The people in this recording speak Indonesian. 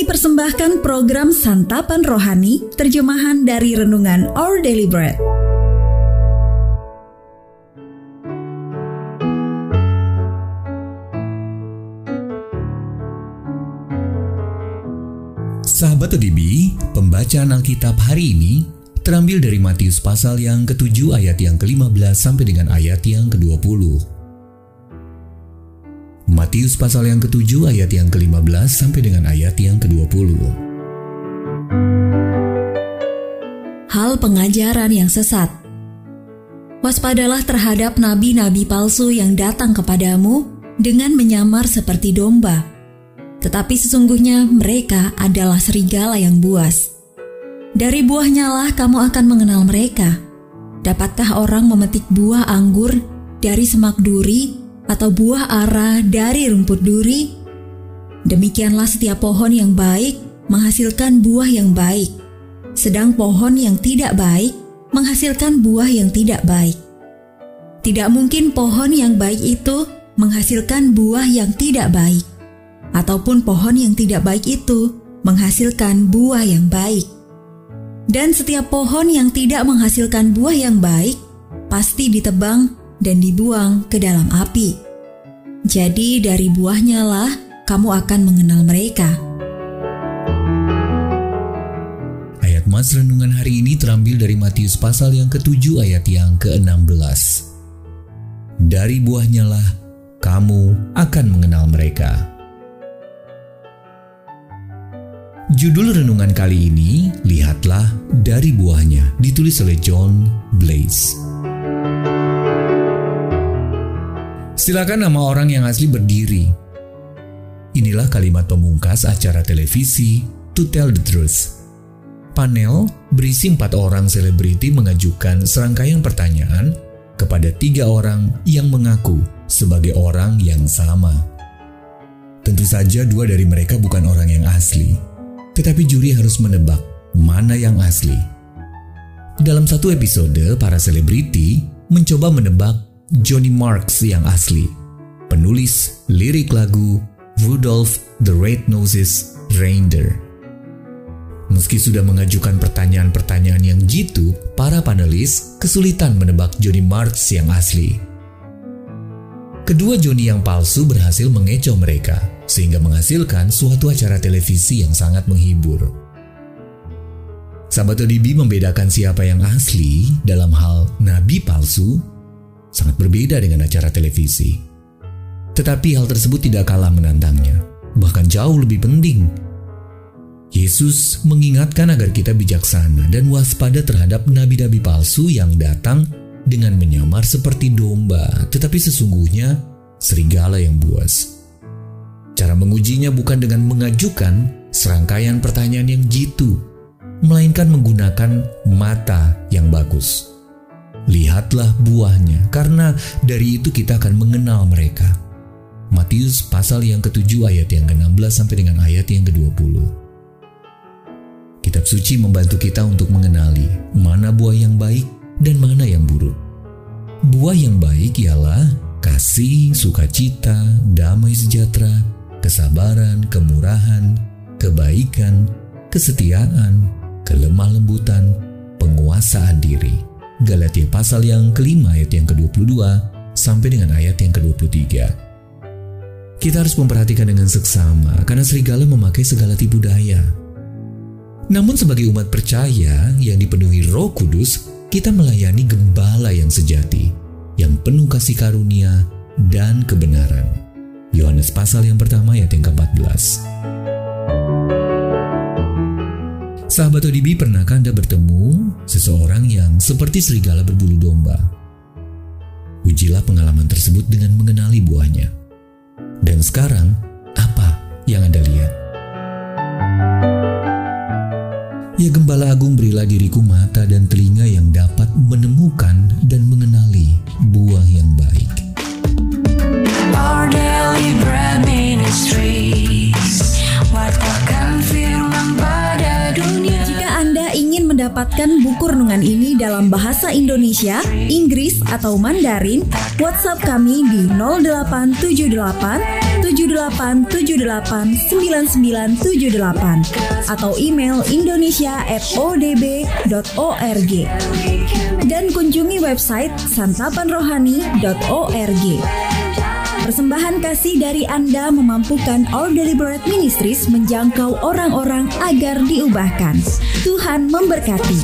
Kami persembahkan program Santapan Rohani, terjemahan dari Renungan Our Daily Bread. Sahabat ODB, pembacaan Alkitab hari ini terambil dari Matius pasal yang ke-7 ayat yang ke-15 sampai dengan ayat yang ke-20. Matius pasal yang ke-7 ayat yang ke-15 sampai dengan ayat yang ke-20. Hal pengajaran yang sesat. Waspadalah terhadap nabi-nabi palsu yang datang kepadamu dengan menyamar seperti domba. Tetapi sesungguhnya mereka adalah serigala yang buas. Dari buahnya lah kamu akan mengenal mereka. Dapatkah orang memetik buah anggur dari semak duri atau buah ara dari rumput duri? Demikianlah setiap pohon yang baik menghasilkan buah yang baik, sedang pohon yang tidak baik menghasilkan buah yang tidak baik. Tidak mungkin pohon yang baik itu menghasilkan buah yang tidak baik, ataupun pohon yang tidak baik itu menghasilkan buah yang baik. Dan setiap pohon yang tidak menghasilkan buah yang baik pasti ditebang dan dibuang ke dalam api. Jadi dari buahnya lah kamu akan mengenal mereka. Ayat Mas Renungan hari ini terambil dari Matius pasal yang ke-7 ayat yang ke-16. Dari buahnya lah kamu akan mengenal mereka. Judul renungan kali ini, Lihatlah dari buahnya, ditulis oleh John Blaze. Silakan nama orang yang asli berdiri. Inilah kalimat pemungkas acara televisi To Tell the Truth. Panel berisi empat orang selebriti mengajukan serangkaian pertanyaan kepada tiga orang yang mengaku sebagai orang yang sama. Tentu saja dua dari mereka bukan orang yang asli, tetapi juri harus menebak mana yang asli. Dalam satu episode, para selebriti mencoba menebak Johnny Marks yang asli, penulis lirik lagu Rudolph the Red Noses Reindeer. Meski sudah mengajukan pertanyaan-pertanyaan yang jitu, para panelis kesulitan menebak Johnny Marks yang asli. Kedua Johnny yang palsu berhasil mengecoh mereka, sehingga menghasilkan suatu acara televisi yang sangat menghibur. Sahabat ODB membedakan siapa yang asli dalam hal nabi palsu sangat berbeda dengan acara televisi. Tetapi hal tersebut tidak kalah menantangnya, bahkan jauh lebih penting. Yesus mengingatkan agar kita bijaksana dan waspada terhadap nabi-nabi palsu yang datang dengan menyamar seperti domba, tetapi sesungguhnya serigala yang buas. Cara mengujinya bukan dengan mengajukan serangkaian pertanyaan yang jitu, melainkan menggunakan mata yang bagus. Lihatlah buahnya, karena dari itu kita akan mengenal mereka. Matius pasal yang ketujuh ayat yang ke-16 sampai dengan ayat yang ke-20. Kitab suci membantu kita untuk mengenali mana buah yang baik dan mana yang buruk. Buah yang baik ialah kasih, sukacita, damai sejahtera, kesabaran, kemurahan, kebaikan, kesetiaan, kelemah lembutan, penguasaan diri. Galatia pasal yang kelima ayat yang ke-22 sampai dengan ayat yang ke-23. Kita harus memperhatikan dengan seksama karena serigala memakai segala tipu daya. Namun sebagai umat percaya yang dipenuhi roh kudus, kita melayani gembala yang sejati, yang penuh kasih karunia dan kebenaran. Yohanes pasal yang pertama ayat yang ke-14. Sahabat ODB, pernahkah Anda bertemu seseorang seperti serigala berbulu domba? Ujilah pengalaman tersebut dengan mengenali buahnya. Dan sekarang, apa yang Anda lihat? Ya Gembala Agung berilah diriku mata dan telinga yang dapat menemukan dan mengenali buah yang baik. Mendapatkan buku renungan ini dalam bahasa Indonesia, Inggris, atau Mandarin, WhatsApp kami di 0878 7878 9978 atau email indonesia@odb.org dan kunjungi website santapanrohani.org. Persembahan kasih dari Anda memampukan All Deliberate Ministries menjangkau orang-orang agar diubahkan. Tuhan memberkati.